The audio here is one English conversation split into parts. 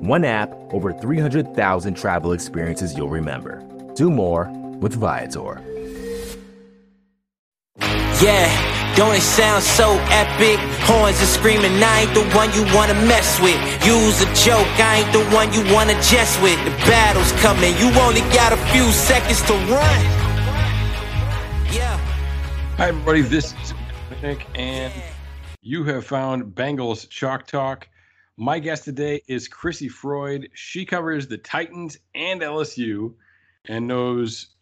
One app, over 300,000 travel experiences you'll remember. Do more with Viator. Yeah, don't it sound so epic? Horns are screaming, I ain't the one you wanna mess with. Use a joke, I ain't the one you wanna jest with. The battle's coming, you only got a few seconds to run. Yeah. Hi, everybody, this is Nick, and you have found Bengals Chalk Talk. My guest today is Chrissy Freud. She covers the Titans and LSU and knows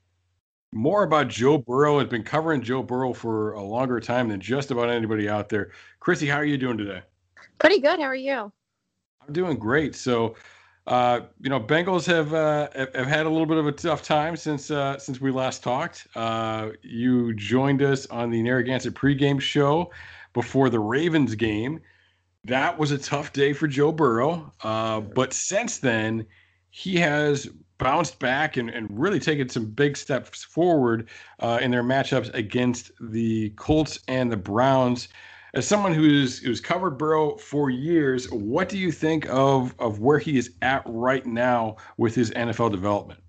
more about Joe Burrow. Has been covering Joe Burrow for a longer time than just about anybody out there. Chrissy, how are you doing today? Pretty good. How are you? I'm doing great. So, uh, you know, Bengals have, uh, have had a little bit of a tough time since uh, since we last talked. Uh, you joined us on the Narragansett pregame show before the Ravens game that was a tough day for Joe Burrow. Uh, but since then, he has bounced back and, and really taken some big steps forward uh, in their matchups against the Colts and the Browns. As someone who's who's covered Burrow for years, what do you think of of where he is at right now with his NFL development?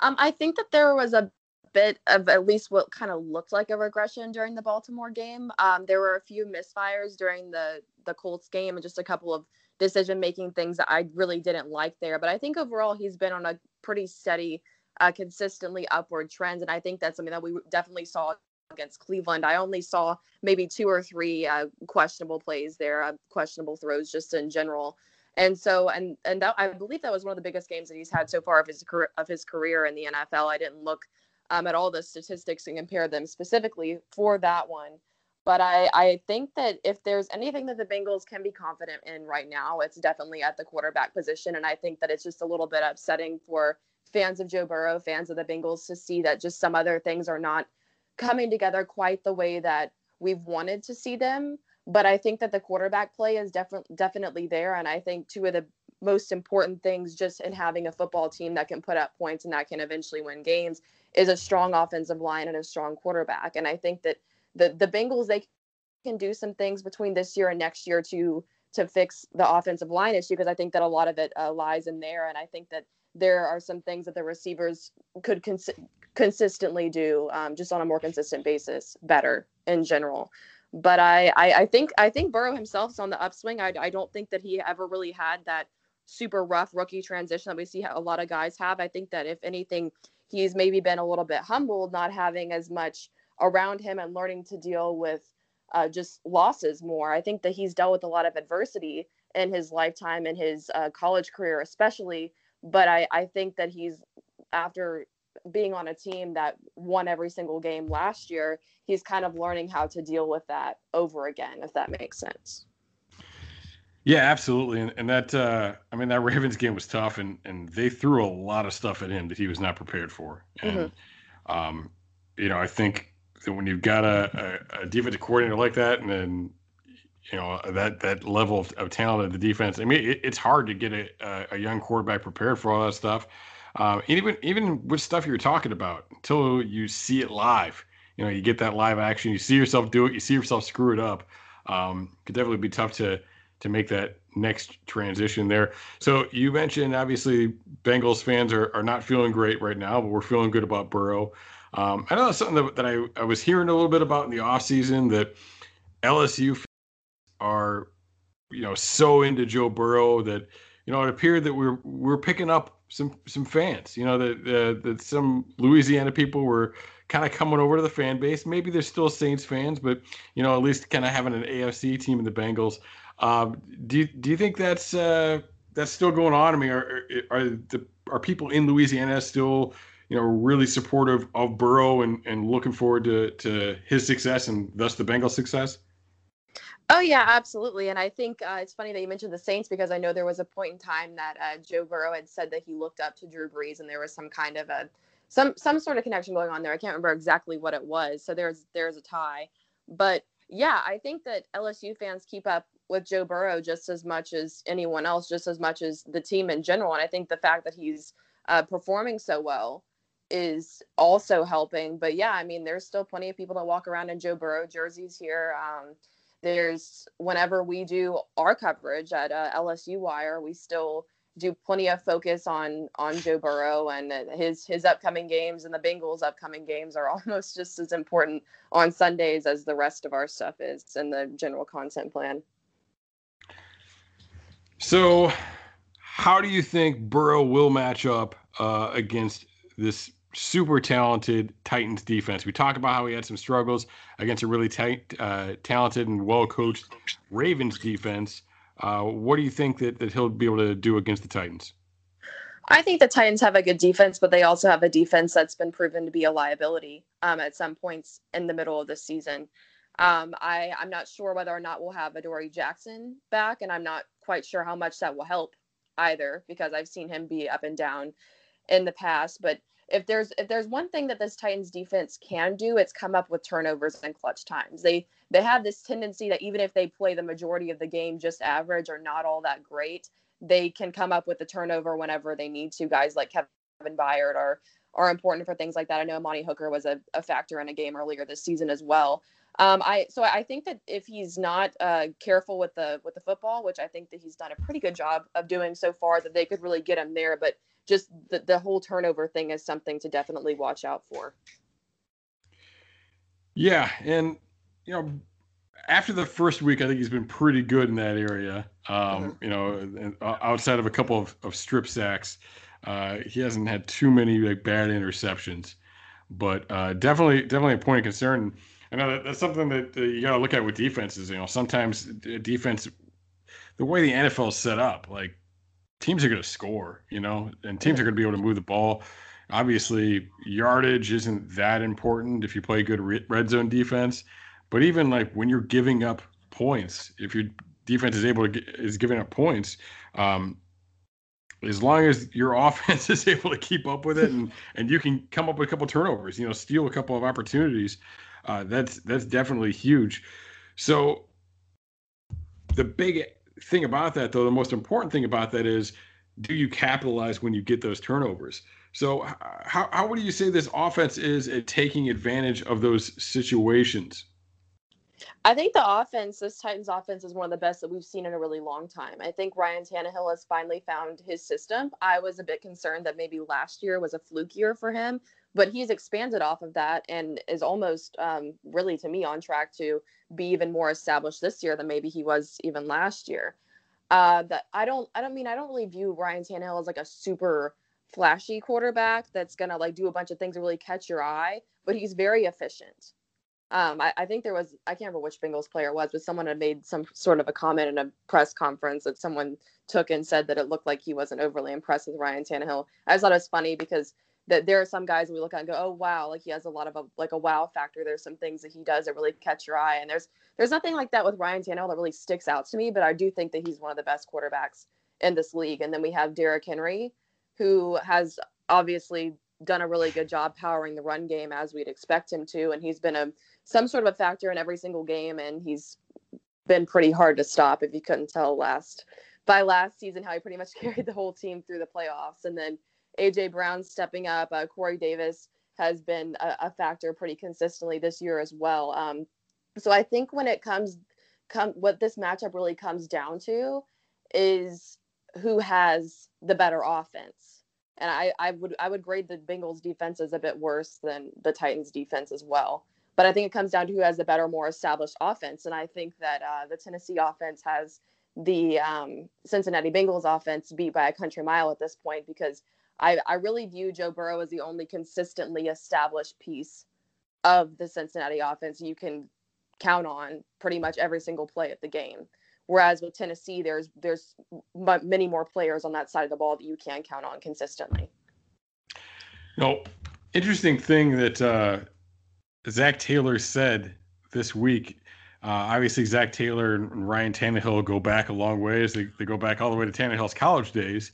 Um, I think that there was a bit of at least what kind of looked like a regression during the Baltimore game. Um, there were a few misfires during the the Colts game and just a couple of decision making things that I really didn't like there. But I think overall he's been on a pretty steady, uh, consistently upward trend, and I think that's something that we definitely saw against Cleveland. I only saw maybe two or three uh, questionable plays there, uh, questionable throws just in general. And so, and and that I believe that was one of the biggest games that he's had so far of his of his career in the NFL. I didn't look um, at all the statistics and compare them specifically for that one. But I, I think that if there's anything that the Bengals can be confident in right now, it's definitely at the quarterback position. And I think that it's just a little bit upsetting for fans of Joe Burrow, fans of the Bengals, to see that just some other things are not coming together quite the way that we've wanted to see them. But I think that the quarterback play is definitely definitely there. And I think two of the most important things just in having a football team that can put up points and that can eventually win games is a strong offensive line and a strong quarterback. And I think that the the Bengals they can do some things between this year and next year to to fix the offensive line issue because I think that a lot of it uh, lies in there. And I think that there are some things that the receivers could cons- consistently do um, just on a more consistent basis better in general. But I, I, I think I think Burrow himself is on the upswing. I, I don't think that he ever really had that super rough rookie transition that we see a lot of guys have. I think that if anything, he's maybe been a little bit humbled, not having as much around him and learning to deal with uh, just losses more. I think that he's dealt with a lot of adversity in his lifetime, in his uh, college career, especially. But I, I think that he's, after being on a team that won every single game last year, he's kind of learning how to deal with that over again, if that makes sense. Yeah, absolutely. And, and that, uh, I mean, that Ravens game was tough, and and they threw a lot of stuff at him that he was not prepared for. And, mm-hmm. um, you know, I think that when you've got a, a, a defensive coordinator like that, and then you know that that level of, of talent of the defense. I mean, it, it's hard to get a, a young quarterback prepared for all that stuff. Um, even even with stuff you're talking about, until you see it live, you know, you get that live action, you see yourself do it, you see yourself screw it up. Um, could definitely be tough to to make that next transition there. So you mentioned obviously Bengals fans are, are not feeling great right now, but we're feeling good about Burrow. Um, I know that's something that, that I, I was hearing a little bit about in the offseason that LSU are, you know, so into Joe Burrow that, you know, it appeared that we're we're picking up some some fans. You know, that uh, that some Louisiana people were kind of coming over to the fan base. Maybe they're still Saints fans, but you know, at least kind of having an AFC team in the Bengals. Um, do you, do you think that's uh, that's still going on? I mean, are are the are people in Louisiana still you know really supportive of Burrow and, and looking forward to to his success and thus the Bengals' success? Oh yeah, absolutely. And I think uh, it's funny that you mentioned the Saints because I know there was a point in time that uh, Joe Burrow had said that he looked up to Drew Brees, and there was some kind of a some some sort of connection going on there. I can't remember exactly what it was. So there's there's a tie, but yeah, I think that LSU fans keep up with Joe Burrow just as much as anyone else, just as much as the team in general. And I think the fact that he's uh, performing so well is also helping. But yeah, I mean, there's still plenty of people that walk around in Joe Burrow jerseys here. Um, there's whenever we do our coverage at uh, LSU Wire, we still do plenty of focus on on Joe Burrow and his his upcoming games and the Bengals' upcoming games are almost just as important on Sundays as the rest of our stuff is in the general content plan. So, how do you think Burrow will match up uh, against this super talented Titans defense. We talked about how he had some struggles against a really tight, uh, talented and well coached Ravens defense. Uh, what do you think that, that he'll be able to do against the Titans? I think the Titans have a good defense, but they also have a defense that's been proven to be a liability um, at some points in the middle of the season. Um, I, I'm not sure whether or not we'll have Adoree Jackson back, and I'm not quite sure how much that will help either because I've seen him be up and down in the past. But if there's if there's one thing that this Titans defense can do, it's come up with turnovers and clutch times. They they have this tendency that even if they play the majority of the game just average or not all that great, they can come up with a turnover whenever they need to. Guys like Kevin Byard are are important for things like that. I know Amani Hooker was a, a factor in a game earlier this season as well. Um, I so I think that if he's not uh, careful with the with the football, which I think that he's done a pretty good job of doing so far, that they could really get him there. But just the, the whole turnover thing is something to definitely watch out for. Yeah, and you know, after the first week, I think he's been pretty good in that area. Um, mm-hmm. You know, uh, outside of a couple of, of strip sacks, uh, he hasn't had too many like bad interceptions. But uh, definitely, definitely a point of concern. I know that, that's something that uh, you got to look at with defenses. You know, sometimes defense, the way the NFL is set up, like teams are going to score, you know, and teams are going to be able to move the ball. Obviously, yardage isn't that important if you play good red zone defense, but even like when you're giving up points, if your defense is able to get, is giving up points, um, as long as your offense is able to keep up with it and and you can come up with a couple turnovers, you know, steal a couple of opportunities, uh, that's that's definitely huge. So the big thing about that, though, the most important thing about that is do you capitalize when you get those turnovers? So, how, how would you say this offense is at taking advantage of those situations? I think the offense, this Titans offense, is one of the best that we've seen in a really long time. I think Ryan Tannehill has finally found his system. I was a bit concerned that maybe last year was a fluke year for him, but he's expanded off of that and is almost um, really, to me, on track to be even more established this year than maybe he was even last year. Uh, that I don't, I don't mean I don't really view Ryan Tannehill as like a super flashy quarterback that's gonna like do a bunch of things to really catch your eye, but he's very efficient. Um, I, I, think there was I can't remember which Bengals player was, but someone had made some sort of a comment in a press conference that someone took and said that it looked like he wasn't overly impressed with Ryan Tannehill. I just thought it was funny because that there are some guys we look at and go, oh wow, like he has a lot of a, like a wow factor. There's some things that he does that really catch your eye, and there's there's nothing like that with Ryan Tannehill that really sticks out to me. But I do think that he's one of the best quarterbacks in this league. And then we have Derrick Henry, who has obviously done a really good job powering the run game as we'd expect him to, and he's been a some sort of a factor in every single game, and he's been pretty hard to stop. If you couldn't tell last by last season how he pretty much carried the whole team through the playoffs, and then AJ Brown stepping up. Uh, Corey Davis has been a, a, factor pretty consistently this year as well. Um, so I think when it comes, come what this matchup really comes down to is who has the better offense. And I, I would I would grade the Bengals defense as a bit worse than the Titans defense as well. But I think it comes down to who has the better, more established offense. And I think that uh, the Tennessee offense has the um, Cincinnati Bengals offense beat by a country mile at this point because I, I really view Joe Burrow as the only consistently established piece of the Cincinnati offense you can count on pretty much every single play of the game. Whereas with Tennessee, there's there's many more players on that side of the ball that you can count on consistently. No, interesting thing that uh, Zac Taylor said this week Uh, obviously, Zac Taylor and Ryan Tannehill go back a long ways. They, they go back all the way to Tannehill's college days.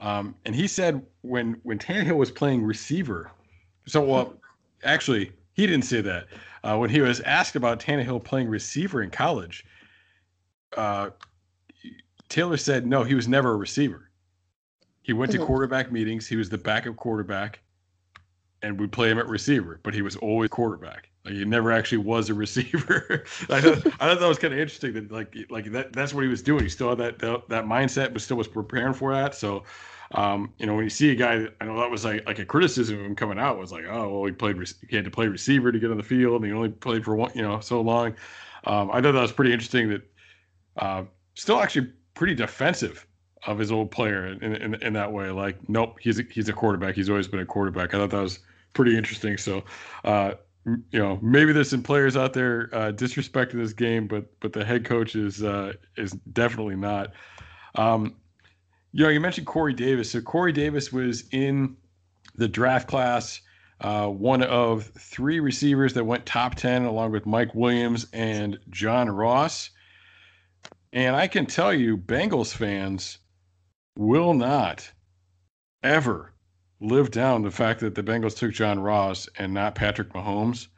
Um, and he said when when Tannehill was playing receiver, so well, actually, he didn't say that. Uh, when he was asked about Tannehill playing receiver in college, uh, Taylor said no, he was never a receiver. He went mm-hmm. to quarterback meetings. He was the backup quarterback, and we play him at receiver, but he was always quarterback. Like he never actually was a receiver. I, thought, I thought that was kind of interesting that like like that that's what he was doing. He still had that that, that mindset, but still was preparing for that. So um, you know, when you see a guy, I know that was like like a criticism of him coming out was like, oh, well, he played, he had to play receiver to get on the field, and he only played for one, you know, so long. Um, I thought that was pretty interesting. That uh, still actually pretty defensive of his old player in, in, in that way. Like, nope, he's a, he's a quarterback. He's always been a quarterback. I thought that was pretty interesting. So, uh, you know, maybe there's some players out there uh, disrespecting this game, but but the head coach is uh, is definitely not. Um, you know, you mentioned Corey Davis. So Corey Davis was in the draft class, uh, one of three receivers that went top ten, along with Mike Williams and John Ross. And I can tell you, Bengals fans will not ever live down the fact that the Bengals took John Ross and not Patrick Mahomes.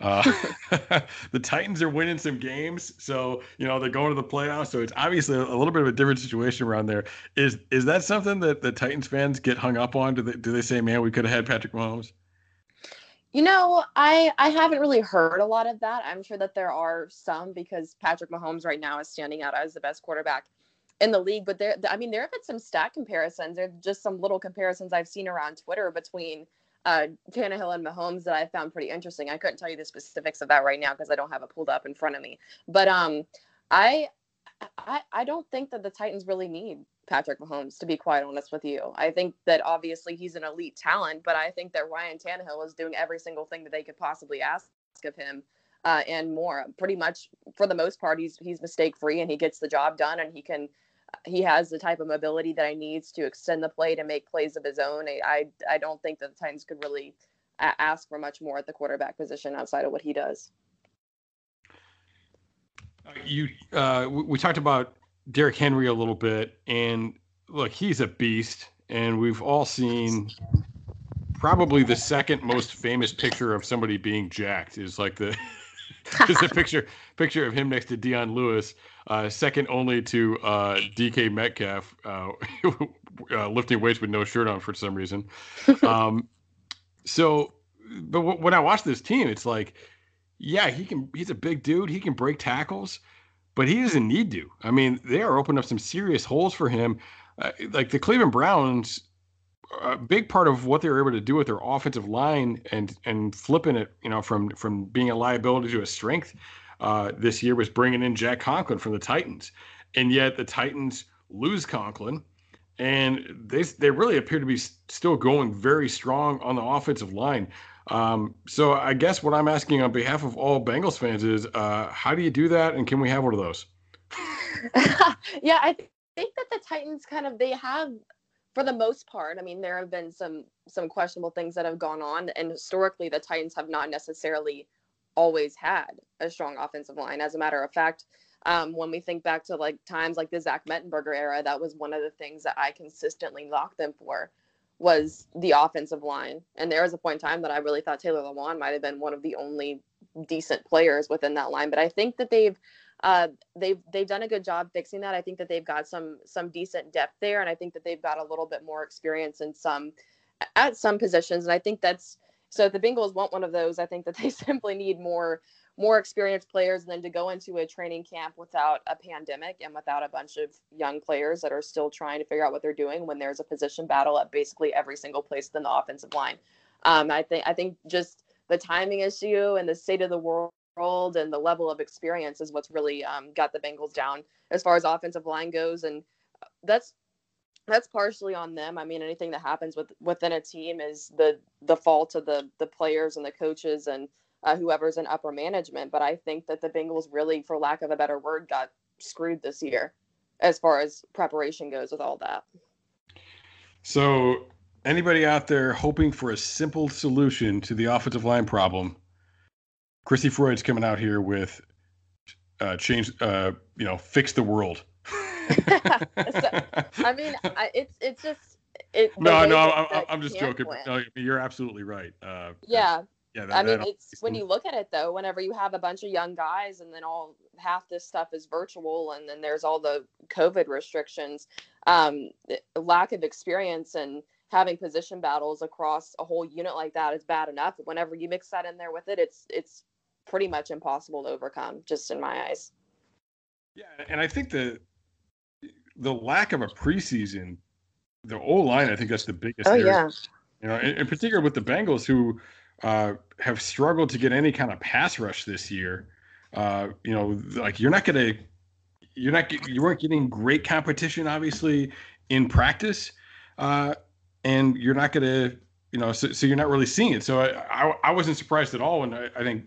Uh, the Titans are winning some games, so you know they're going to the playoffs. So it's obviously a little bit of a different situation around there. Is is that something that the Titans fans get hung up on? Do they do they say, "Man, we could have had Patrick Mahomes"? You know, I I haven't really heard a lot of that. I'm sure that there are some because Patrick Mahomes right now is standing out as the best quarterback in the league. But there, I mean, there have been some stat comparisons. There are just some little comparisons I've seen around Twitter between uh, Tannehill and Mahomes that I found pretty interesting. I couldn't tell you the specifics of that right now because I don't have it pulled up in front of me. But um, I, I, I don't think that the Titans really need Patrick Mahomes, to be quite honest with you. I think that obviously he's an elite talent, but I think that Ryan Tannehill is doing every single thing that they could possibly ask of him. Uh, and more. Pretty much, for the most part, he's he's mistake free and he gets the job done, and he can he has the type of mobility that I needs to extend the play to make plays of his own. I I, I don't think that the Titans could really ask for much more at the quarterback position outside of what he does. Uh, you uh, we talked about Derrick Henry a little bit, and look, he's a beast, and we've all seen probably the second most famous picture of somebody being jacked is like the is a picture picture of him next to Dion Lewis uh, second only to uh, DK Metcalf uh, uh, lifting weights with no shirt on for some reason. Um, so, but w- when I watch this team, it's like, yeah, he can. He's a big dude. He can break tackles, but he doesn't need to. I mean, they are opening up some serious holes for him. Uh, like the Cleveland Browns, a big part of what they were able to do with their offensive line and and flipping it, you know, from from being a liability to a strength uh, this year was bringing in Jack Conklin from the Titans, and yet the Titans lose Conklin, and they they really appear to be still going very strong on the offensive line. Um, so I guess what I'm asking on behalf of all Bengals fans is, uh, how do you do that, and can we have one of those? yeah, I think that the Titans kind of they have for the most part, I mean, there have been some some questionable things that have gone on, and historically, the Titans have not necessarily always had a strong offensive line. As a matter of fact, um, when we think back to like times like the Zach Mettenberger era, that was one of the things that I consistently knocked them for was the offensive line. And there was a point in time that I really thought Taylor Lewan might have been one of the only decent players within that line. But I think that they've uh, they've they've done a good job fixing that. I think that they've got some some decent depth there, and I think that they've got a little bit more experience in some at some positions. And I think that's so if the Bengals want one of those, I think that they simply need more more experienced players than to go into a training camp without a pandemic and without a bunch of young players that are still trying to figure out what they're doing when there's a position battle at basically every single place in the offensive line. Um, I think I think just the timing issue and the state of the world and the level of experience is what's really um, got the Bengals down as far as offensive line goes, and that's that's partially on them. I mean, anything that happens with within a team is the the fault of the the players and the coaches and uh, whoever's in upper management. But I think that the Bengals really, for lack of a better word, got screwed this year as far as preparation goes with all that. So, anybody out there hoping for a simple solution to the offensive line problem? Christy Freud's coming out here with uh, change, uh, you know, fix the world. so, I mean, I, it's it's just it. No, no, I'm, I'm just joking. No, you're absolutely right. Uh, yeah, yeah. That, I mean, it's when you look at it though. Whenever you have a bunch of young guys, and then all half this stuff is virtual, and then there's all the COVID restrictions, um, lack of experience and having position battles across a whole unit like that is bad enough. Whenever you mix that in there with it, it's it's pretty much impossible to overcome, just in my eyes. Yeah, and I think the the lack of a preseason, the O line, I think that's the biggest. Oh area. yeah. You know, in, in, particular with the Bengals, who uh, have struggled to get any kind of pass rush this year. Uh, you know, like you're not gonna, you're not, you weren't getting great competition, obviously, in practice. Uh, and you're not going to, you know, so, so, you're not really seeing it. So I, I, I wasn't surprised at all. And I, I, think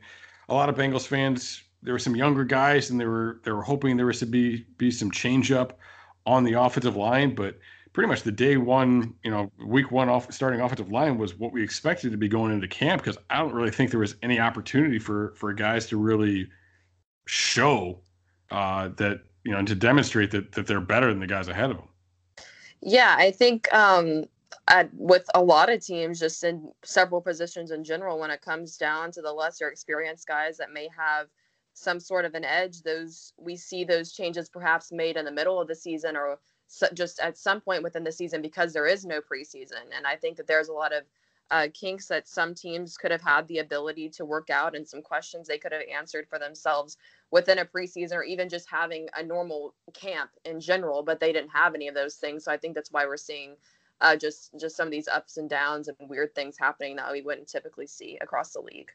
a lot of Bengals fans, there were some younger guys, and they were they were hoping there was to be be some change up on the offensive line, but pretty much the day one, you know, week one off starting offensive line was what we expected to be going into camp because I don't really think there was any opportunity for for guys to really show uh, that you know and to demonstrate that that they're better than the guys ahead of them. Yeah, I think um, at, with a lot of teams, just in several positions in general, when it comes down to the lesser experienced guys that may have some sort of an edge, those we see those changes perhaps made in the middle of the season or just at some point within the season because there is no preseason. And I think that there's a lot of uh, kinks that some teams could have had the ability to work out and some questions they could have answered for themselves within a preseason or even just having a normal camp in general, but they didn't have any of those things. So I think that's why we're seeing uh, just just some of these ups and downs and weird things happening that we wouldn't typically see across the league.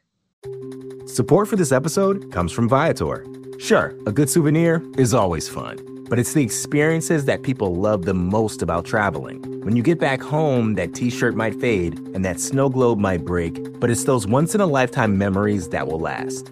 Support for this episode comes from Viator. Sure, a good souvenir is always fun, but it's the experiences that people love the most about traveling. When you get back home, that t shirt might fade and that snow globe might break, but it's those once in a lifetime memories that will last.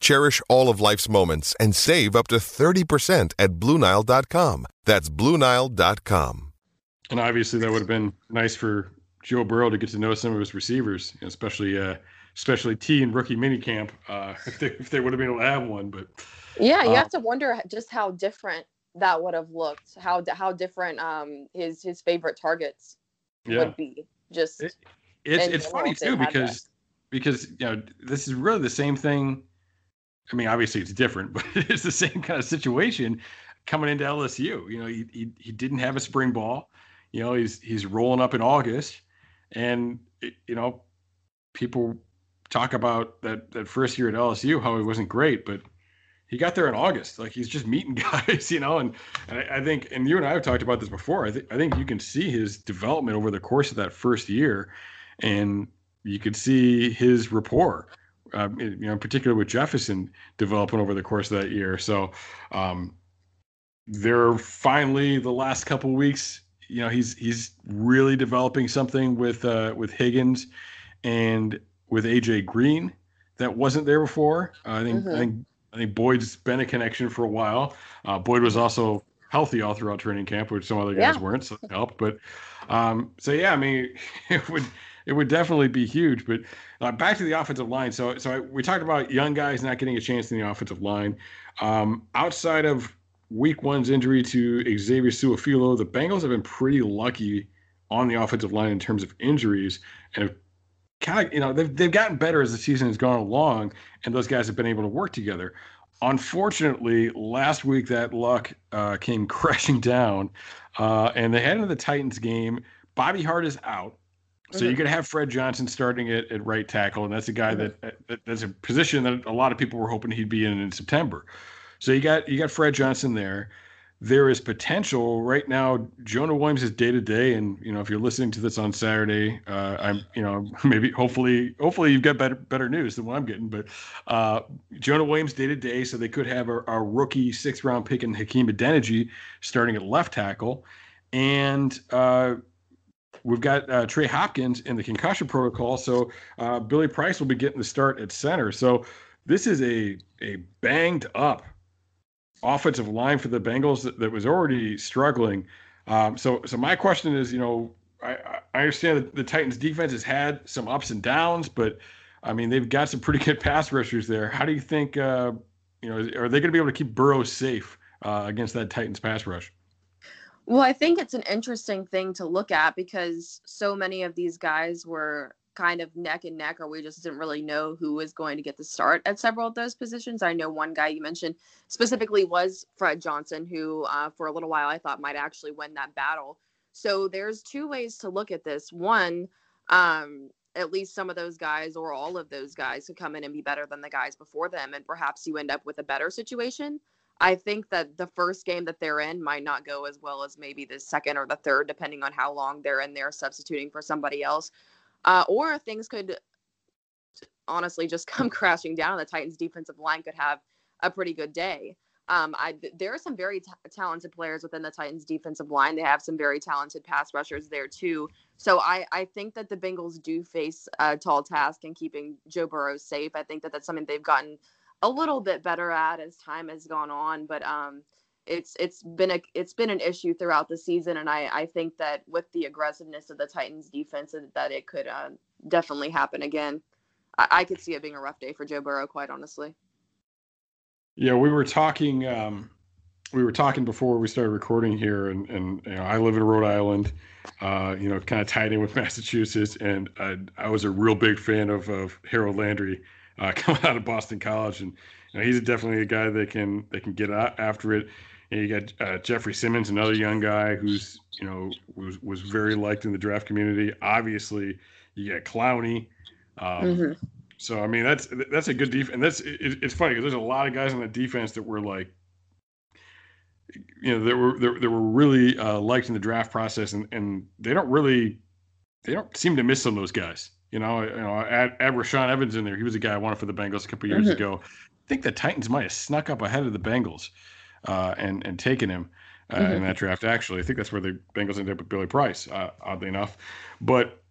Cherish all of life's moments and save up to 30% at BlueNile.com. That's BlueNile.com. And obviously, that would have been nice for Joe Burrow to get to know some of his receivers, especially uh, especially Tee and rookie minicamp, uh, if, they, if they would have been able to have one. But yeah, you uh, have to wonder just how different that would have looked, how how different um, his his favorite targets yeah. would be. Just it, it's it's funny too because because you know this is really the same thing. I mean, obviously it's different, but it's the same kind of situation coming into LSU. You know, he, he, he didn't have a spring ball. You know, he's he's rolling up in August, and you know, people talk about that that first year at LSU how he wasn't great, but he got there in August. Like he's just meeting guys, you know. And, and I, I, think, and you and I have talked about this before. I think I think you can see his development over the course of that first year, and you could see his rapport, um, you know, in particular with Jefferson developing over the course of that year. So, um, they're finally the last couple weeks you know he's he's really developing something with uh, with Higgins and with AJ Green that wasn't there before. Uh, I think mm-hmm. I think I think Boyd's been a connection for a while. Uh, Boyd was also healthy all throughout training camp, which some other guys yeah. weren't, so it helped. But um, so yeah, I mean, it would it would definitely be huge. But uh, back to the offensive line. So, so I, we talked about young guys not getting a chance in the offensive line. Um, outside of Week One's injury to Xavier Su'a-Filo, the Bengals have been pretty lucky on the offensive line in terms of injuries, and kind of you know they've they've gotten better as the season has gone along, and those guys have been able to work together. Unfortunately, last week that luck uh, came crashing down, uh, and they head into the Titans game. Bobby Hart is out, so mm-hmm. you could have Fred Johnson starting at, at right tackle, and that's a guy mm-hmm. that, that that's a position that a lot of people were hoping he'd be in in September. So you got you got Fred Johnson there there is potential right now. Jonah Williams is day to day, and you know if you're listening to this on Saturday, uh, I'm you know maybe hopefully hopefully you've got better better news than what I'm getting. But uh, Jonah Williams day to day, so they could have a, a rookie sixth round pick in Hakeem Adeniji starting at left tackle, and uh, we've got uh, Trey Hopkins in the concussion protocol, so uh, Billy Price will be getting the start at center. So this is a a banged up offensive line for the Bengals that, that was already struggling. Um, so, so my question is, you know, I, I understand that the Titans defense has had some ups and downs, but I mean, they've got some pretty good pass rushers there. How do you think, uh, you know, are they going to be able to keep Burrow safe uh, against that Titans pass rush? Well, I think it's an interesting thing to look at because so many of these guys were kind of neck and neck, or we just didn't really know who was going to get the start at several of those positions. I know one guy you mentioned specifically was Fred Johnson, who uh, for a little while I thought might actually win that battle. So there's two ways to look at this. One, um, at least some of those guys or all of those guys could come in and be better than the guys before them, and perhaps you end up with a better situation. I think that the first game that they're in might not go as well as maybe the second or the third, depending on how long they're in there substituting for somebody else uh, or things could honestly just come crashing down. The Titans' defensive line could have a pretty good day. Um, I, there are some very t- talented players within the Titans' defensive line. They have some very talented pass rushers there too. So I, I think that the Bengals do face a tall task in keeping Joe Burrow safe. I think that that's something they've gotten a little bit better at as time has gone on. But um, it's it's been a it's been an issue throughout the season, and I I think that with the aggressiveness of the Titans defense, that it could uh, definitely happen again. I, I, could see it being a rough day for Joe Burrow, quite honestly. Yeah, we were talking. Um, we were talking before we started recording here, and and you know, I live in Rhode Island. Uh, you know, kind of tied in with Massachusetts, and I, I was a real big fan of of Harold Landry uh, coming out of Boston College, and you know, he's definitely a guy that can that can get after it. And you got uh, Jeffery Simmons, another young guy who's you know was was very liked in the draft community. Obviously, you got Clowney. Um, mm-hmm. So I mean that's that's a good defense. And that's it, it's funny because there's a lot of guys on the defense that were like, you know, that were that, that were really uh, liked in the draft process, and and they don't really they don't seem to miss some of those guys. You know, you know, add, add Rashaan Evans in there. He was a guy I wanted for the Bengals a couple years mm-hmm. ago. I think the Titans might have snuck up ahead of the Bengals uh, and and taken him uh, mm-hmm. in that draft. Actually, I think that's where the Bengals ended up with Billy Price. Uh, oddly enough, but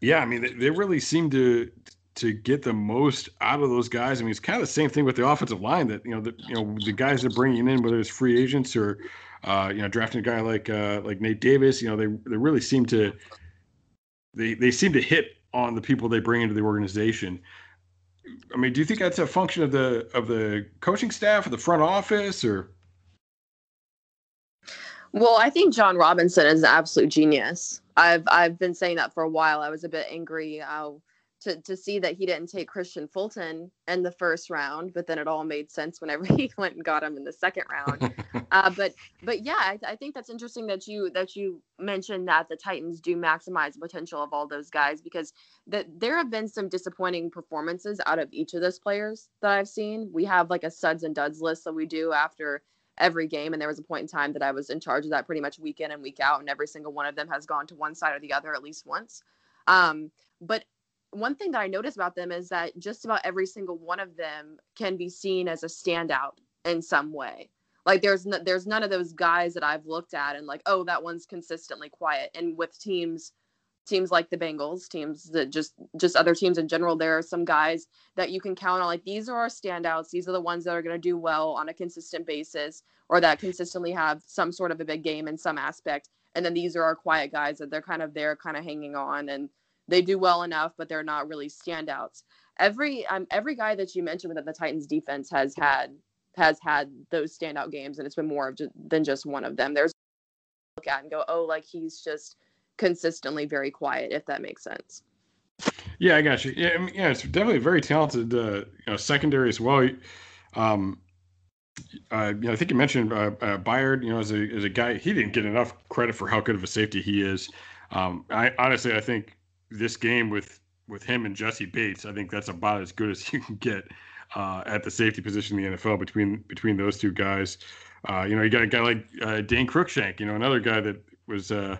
yeah, I mean they, they, really seem to to get the most out of those guys. I mean, it's kind of the same thing with the offensive line that you know the you know the guys they're bringing in, whether it's free agents or uh, you know drafting a guy like uh, like Nate Davis. You know, they they really seem to they they seem to hit on the people they bring into the organization. I mean, do you think that's a function of the of the coaching staff or the front office or? Well, I think Jon Robinson is an absolute genius. I've I've been saying that for a while. I was a bit angry uh, to to see that he didn't take Kristian Fulton in the first round, but then it all made sense whenever he went and got him in the second round. uh, but but yeah, I, I, think that's interesting that you that you mentioned that the Titans do maximize the potential of all those guys because that there have been some disappointing performances out of each of those players that I've seen. We have like a suds and duds list that we do after every game and there was a point in time that I was in charge of that pretty much week in and week out and every single one of them has gone to one side or the other at least once. Um, but one thing that I noticed about them is that just about every single one of them can be seen as a standout in some way. Like there's no, there's none of those guys that I've looked at and like oh that one's consistently quiet. And with teams teams like the Bengals, teams that just just other teams in general, there are some guys that you can count on. Like these are our standouts. These are the ones that are going to do well on a consistent basis, or that consistently have some sort of a big game in some aspect. And then these are our quiet guys that they're kind of there, kind of hanging on and they do well enough, but they're not really standouts. Every um, every guy that you mentioned within the Titans defense has had has had those standout games, and it's been more just, than just one of them. There's look at and go, oh, like he's just consistently very quiet, if that makes sense. Yeah, I got you. Yeah, I mean, yeah, it's definitely very talented. Uh, you know, secondary as well. Um, uh, you know, I think you mentioned uh, uh, Byard. You know, as a as a guy, he didn't get enough credit for how good of a safety he is. Um, I honestly, I think this game with with him and Jessie Bates, I think that's about as good as you can get uh, at the safety position in the NFL between between those two guys. Uh, you know, you got a guy like uh, Dane Cruikshank, you know, another guy that was, uh,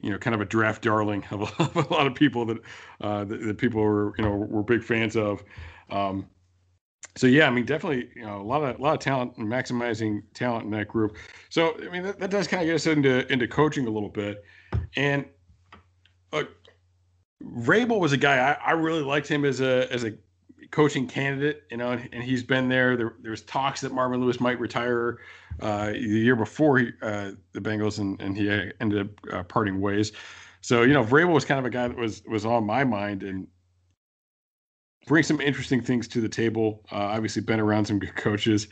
you know, kind of a draft darling of a, of a lot of people that, uh, that, that people were, you know, were big fans of. Um, so yeah, I mean, definitely, you know, a lot of a lot of talent and maximizing talent in that group. So I mean, that, that does kind of get us into into coaching a little bit. And uh, Vrabel was a guy I, I really liked him as a as a coaching candidate, you know, and, and he's been there. there. There's talks that Marvin Lewis might retire uh, the year before he, uh, the Bengals, and, and he ended up uh, parting ways. So you know, Vrabel was kind of a guy that was was on my mind and bring some interesting things to the table. Uh, obviously, been around some good coaches.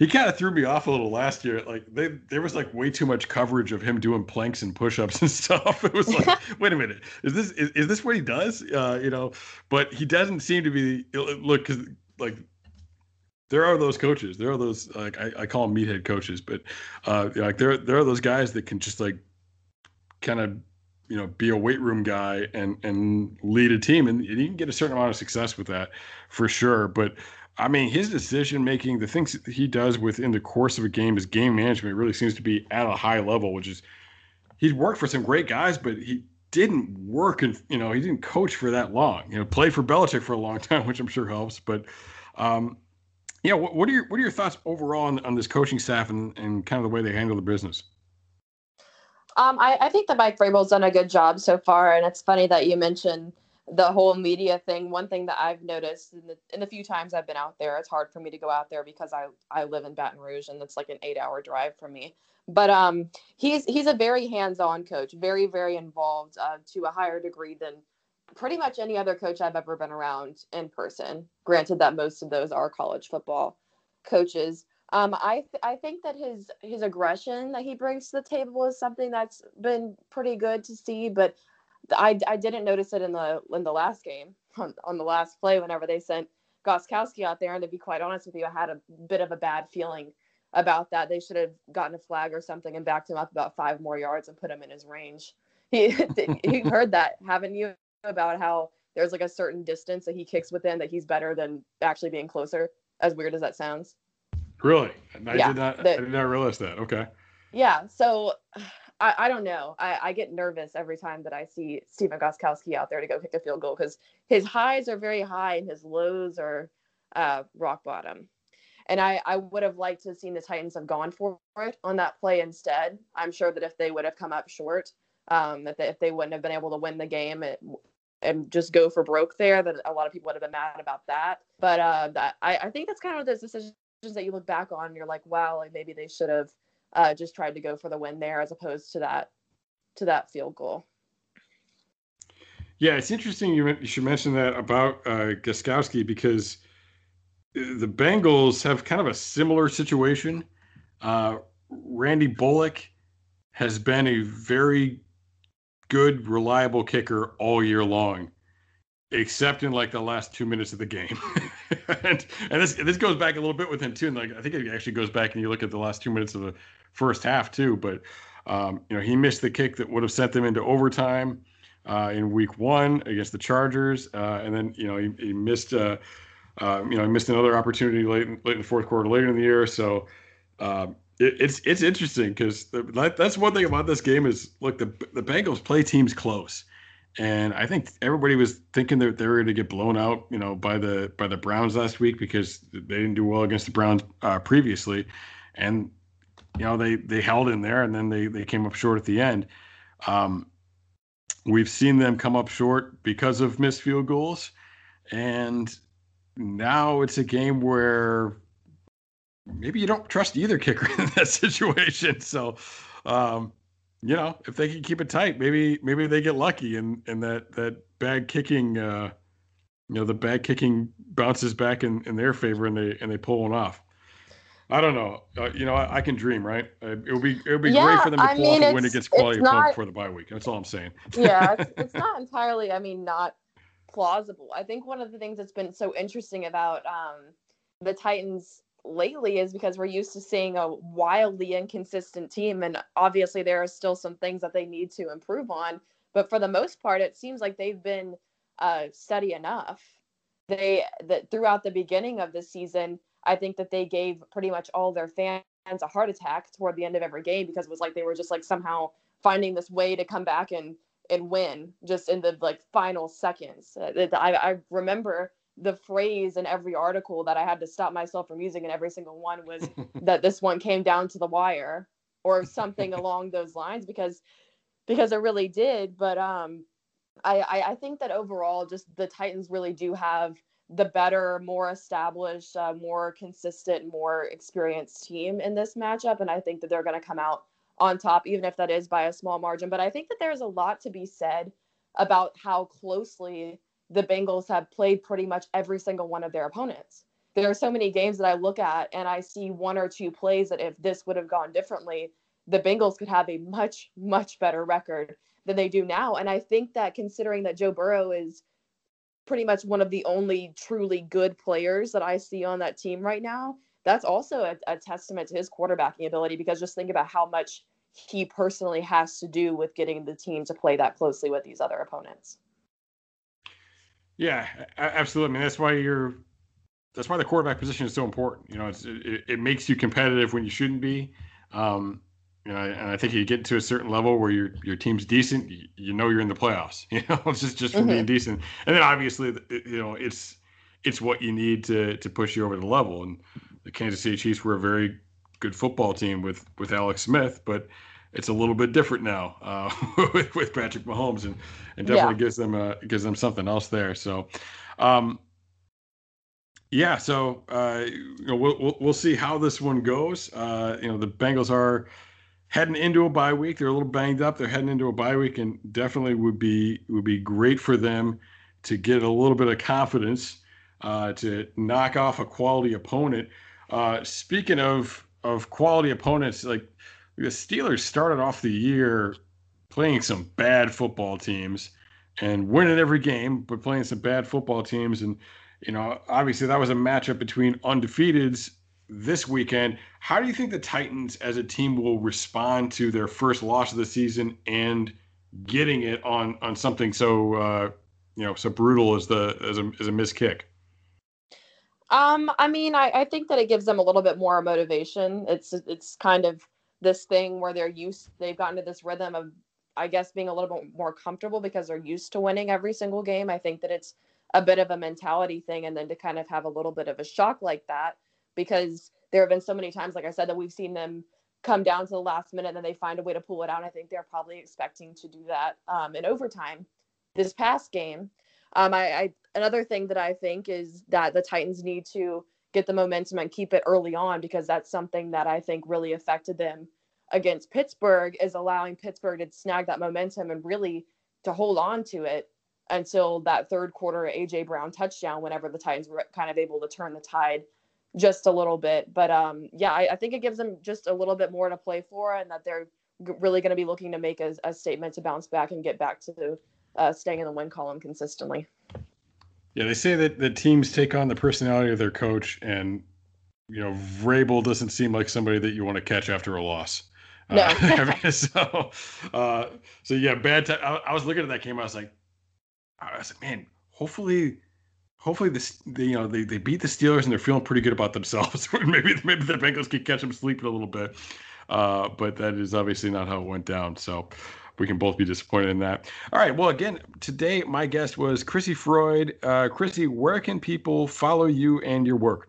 Uh, he kind of threw me off a little last year. Like they, there was like way too much coverage of him doing planks and push-ups and stuff. It was like, wait a minute, is this is, is this what he does? Uh, you know, but he doesn't seem to be. Look, because like there are those coaches. There are those like I, I call them meathead coaches, but uh, like there there are those guys that can just like kind of you know be a weight room guy and and lead a team, and you can get a certain amount of success with that for sure. But I mean, his decision making, the things he does within the course of a game, his game management really seems to be at a high level, which is he's worked for some great guys, but he didn't work and you know he didn't coach for that long. You know, played for Belichick for a long time, which I'm sure helps. But um, yeah, what, what, are your what are your thoughts overall on, on this coaching staff and, and kind of the way they handle the business? Um, I, I think that Mike Vrabel's done a good job so far, and it's funny that you mentioned the whole media thing one thing that i've noticed in the in the few times i've been out there it's hard for me to go out there because i i live in baton rouge and it's like an eight hour drive for me but um he's he's a very hands-on coach very very involved uh, to a higher degree than pretty much any other coach i've ever been around in person granted that most of those are college football coaches um, I th- I think that his his aggression that he brings to the table is something that's been pretty good to see. But I, I didn't notice it in the in the last game on, on the last play whenever they sent Gostkowski out there. And to be quite honest with you, I had a bit of a bad feeling about that. They should have gotten a flag or something and backed him up about five more yards and put him in his range. He you heard that, haven't you? About how there's like a certain distance that he kicks within that he's better than actually being closer. As weird as that sounds. Really? I yeah, did not. I did not realize that. Okay. Yeah. So I, I don't know. I, I get nervous every time that I see Stephen Gostkowski out there to go kick a field goal because his highs are very high and his lows are uh, rock bottom. And I, I would have liked to have seen the Titans have gone for it on that play instead. I'm sure that if they would have come up short, um, that they, if they wouldn't have been able to win the game it, and just go for broke there, that a lot of people would have been mad about that. But uh, that, I, I think that's kind of those decisions that you look back on and you're like, wow, like maybe they should have – uh, just tried to go for the win there as opposed to that to that field goal. Yeah, it's interesting you, you should mention that about uh, Gostkowski because the Bengals have kind of a similar situation. Uh, Randy Bullock has been a very good, reliable kicker all year long, except in like the last two minutes of the game. and and this this goes back a little bit with him too. And like I think it actually goes back and you look at the last two minutes of the first half too. But um, you know, he missed the kick that would have sent them into overtime uh, in Week One against the Chargers, uh, and then you know he, he missed. Uh, um, you know, he missed another opportunity late in, late in the fourth quarter later in the year. So um, it, it's it's interesting because that's one thing about this game is look the the Bengals play teams close, and I think everybody was thinking that they were going to get blown out, you know, by the by the Browns last week because they didn't do well against the Browns uh, previously, and you know they they held in there and then they they came up short at the end. Um, we've seen them come up short because of missed field goals, and now it's a game where maybe you don't trust either kicker in that situation. So, um, you know, if they can keep it tight, maybe maybe they get lucky and and that that bad kicking, uh, you know, the bad kicking bounces back in, in their favor and they and they pull one off. I don't know. Uh, you know, I, I, can dream, right? Uh, it would be it would be yeah, great for them to pull mean, off a win against quality opponent before the bye week. That's all I'm saying. yeah, it's, it's, not entirely. I mean, not plausible. I think one of the things that's been so interesting about um, the Titans lately is because we're used to seeing a wildly inconsistent team, and obviously there are still some things that they need to improve on. But for the most part, it seems like they've been uh, steady enough. They that throughout the beginning of the season, I think that they gave pretty much all their fans a heart attack toward the end of every game because it was like they were just like somehow finding this way to come back and and win just in the like final seconds. Uh, I, I remember the phrase in every article that I had to stop myself from using in every single one was that this one came down to the wire or something along those lines because because it really did. But um I, I, I think that overall just the Titans really do have the better, more established, uh, more consistent, more experienced team in this matchup. And I think that they're going to come out on top, even if that is by a small margin. But I think that there's a lot to be said about how closely the Bengals have played pretty much every single one of their opponents. There are so many games that I look at and I see one or two plays that if this would have gone differently, the Bengals could have a much, much better record than they do now. And I think that considering that Joe Burrow is pretty much one of the only truly good players that I see on that team right now, that's also a, a testament to his quarterbacking ability because just think about how much he personally has to do with getting the team to play that closely with these other opponents. Yeah, absolutely. I mean, that's why you're. That's why the quarterback position is so important. You know, it's, it, it makes you competitive when you shouldn't be. Um, you know, and I think you get to a certain level where your your team's decent, you, you know you're in the playoffs. You know, just just from mm-hmm. being decent, and then obviously, you know, it's it's what you need to to push you over the level. And the Kansas City Chiefs were a very good football team with with Alex Smith, but it's a little bit different now uh, with, with Patrick Mahomes, and and definitely yeah. gives them a, gives them something else there. So, um, yeah, so uh, you know we'll, we'll, we'll see how this one goes. Uh, you know the Bengals are heading into a bye week. They're a little banged up. They're heading into a bye week, and definitely would be would be great for them to get a little bit of confidence uh, to knock off a quality opponent. Uh, speaking of of quality opponents, like the Steelers started off the year playing some bad football teams and winning every game, but playing some bad football teams. And, you know, obviously that was a matchup between undefeateds this weekend. How do you think the Titans as a team will respond to their first loss of the season and getting it on on something so uh, you know so brutal as the as a as a missed kick? Um, I mean, I, I think that it gives them a little bit more motivation. It's it's kind of this thing where they're used they've gotten to this rhythm of I guess being a little bit more comfortable because they're used to winning every single game. I think that it's a bit of a mentality thing and then to kind of have a little bit of a shock like that because there have been so many times like I said that we've seen them come down to the last minute and then they find a way to pull it out. I think they're probably expecting to do that um, in overtime this past game. Um, I, I another thing that I think is that the Titans need to get the momentum and keep it early on because that's something that I think really affected them against Pittsburgh is allowing Pittsburgh to snag that momentum and really to hold on to it until that third quarter AJ Brown touchdown whenever the Titans were kind of able to turn the tide just a little bit. But um, yeah, I, I think it gives them just a little bit more to play for and that they're really going to be looking to make a, a, statement to bounce back and get back to uh, staying in the win column consistently. Yeah, they say that the teams take on the personality of their coach, and you know, Vrabel doesn't seem like somebody that you want to catch after a loss. No. Uh, so, uh, so yeah, bad. T- I, I was looking at that game. I was like, I was like, man, hopefully, hopefully this, they, you know, they, they beat the Steelers and they're feeling pretty good about themselves. maybe maybe the Bengals can catch them sleeping a little bit. Uh, but that is obviously not how it went down. So, we can both be disappointed in that. All right. Well, again, today my guest was Chrissy Freud. Uh, Chrissy, where can people follow you and your work?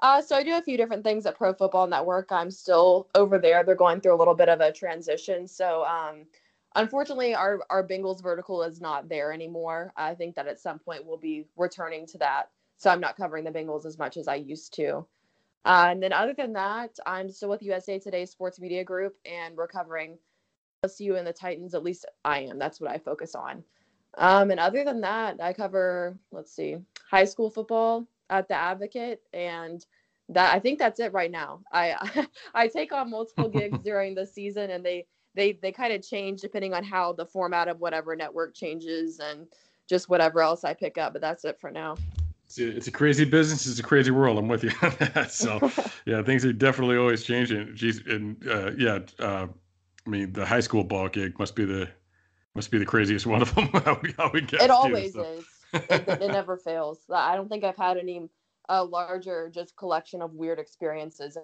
Uh, so I do a few different things at Pro Football Network. I'm still over there. They're going through a little bit of a transition. So um, unfortunately, our our Bengals vertical is not there anymore. I think that at some point we'll be returning to that. So I'm not covering the Bengals as much as I used to. Uh, and then other than that, I'm still with USA Today Sports Media Group, and we're covering LSU and the Titans. At least I am. That's what I focus on. Um, and other than that, I cover let's see, high school football at the Advocate, and that I think that's it right now. I I take on multiple gigs during the season, and they they they kind of change depending on how the format of whatever network changes and just whatever else I pick up. But that's it for now. It's a, it's a crazy business. It's a crazy world. I'm with you on that. So yeah, things are definitely always changing. Geez, and uh, yeah, uh, I mean the high school ball gig must be the must be the craziest one of them. how we, how we get it always so. is. It, it, never fails. I don't think I've had any uh, larger just collection of weird experiences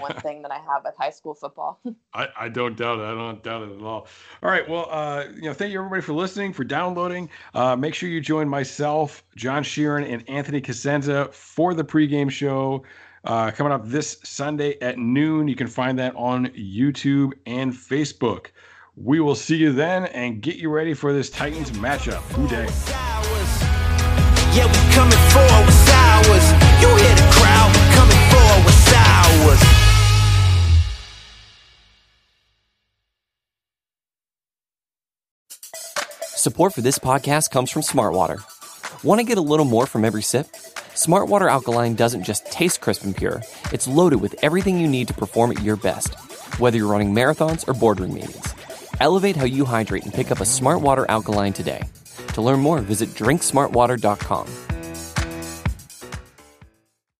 one thing that I have with high school football. I, I don't doubt it. I don't doubt it at all. All right. Well, uh, you know, thank you everybody for listening, for downloading. Uh, make sure you join myself, John Sheeran, and Anthony Cosenza for the pregame show. Uh, coming up this Sunday at noon. You can find that on YouTube and Facebook. We will see you then and get you ready for this Titans matchup. Who Dey? Yeah, we coming forward with sours. You hear the crowd we coming forward with sours. Support for this podcast comes from Smartwater. Want to get a little more from every sip? Smartwater Alkaline doesn't just taste crisp and pure, it's loaded with everything you need to perform at your best, whether you're running marathons or boardroom meetings. Elevate how you hydrate and pick up a Smartwater Alkaline today. To learn more, visit drinksmartwater.com.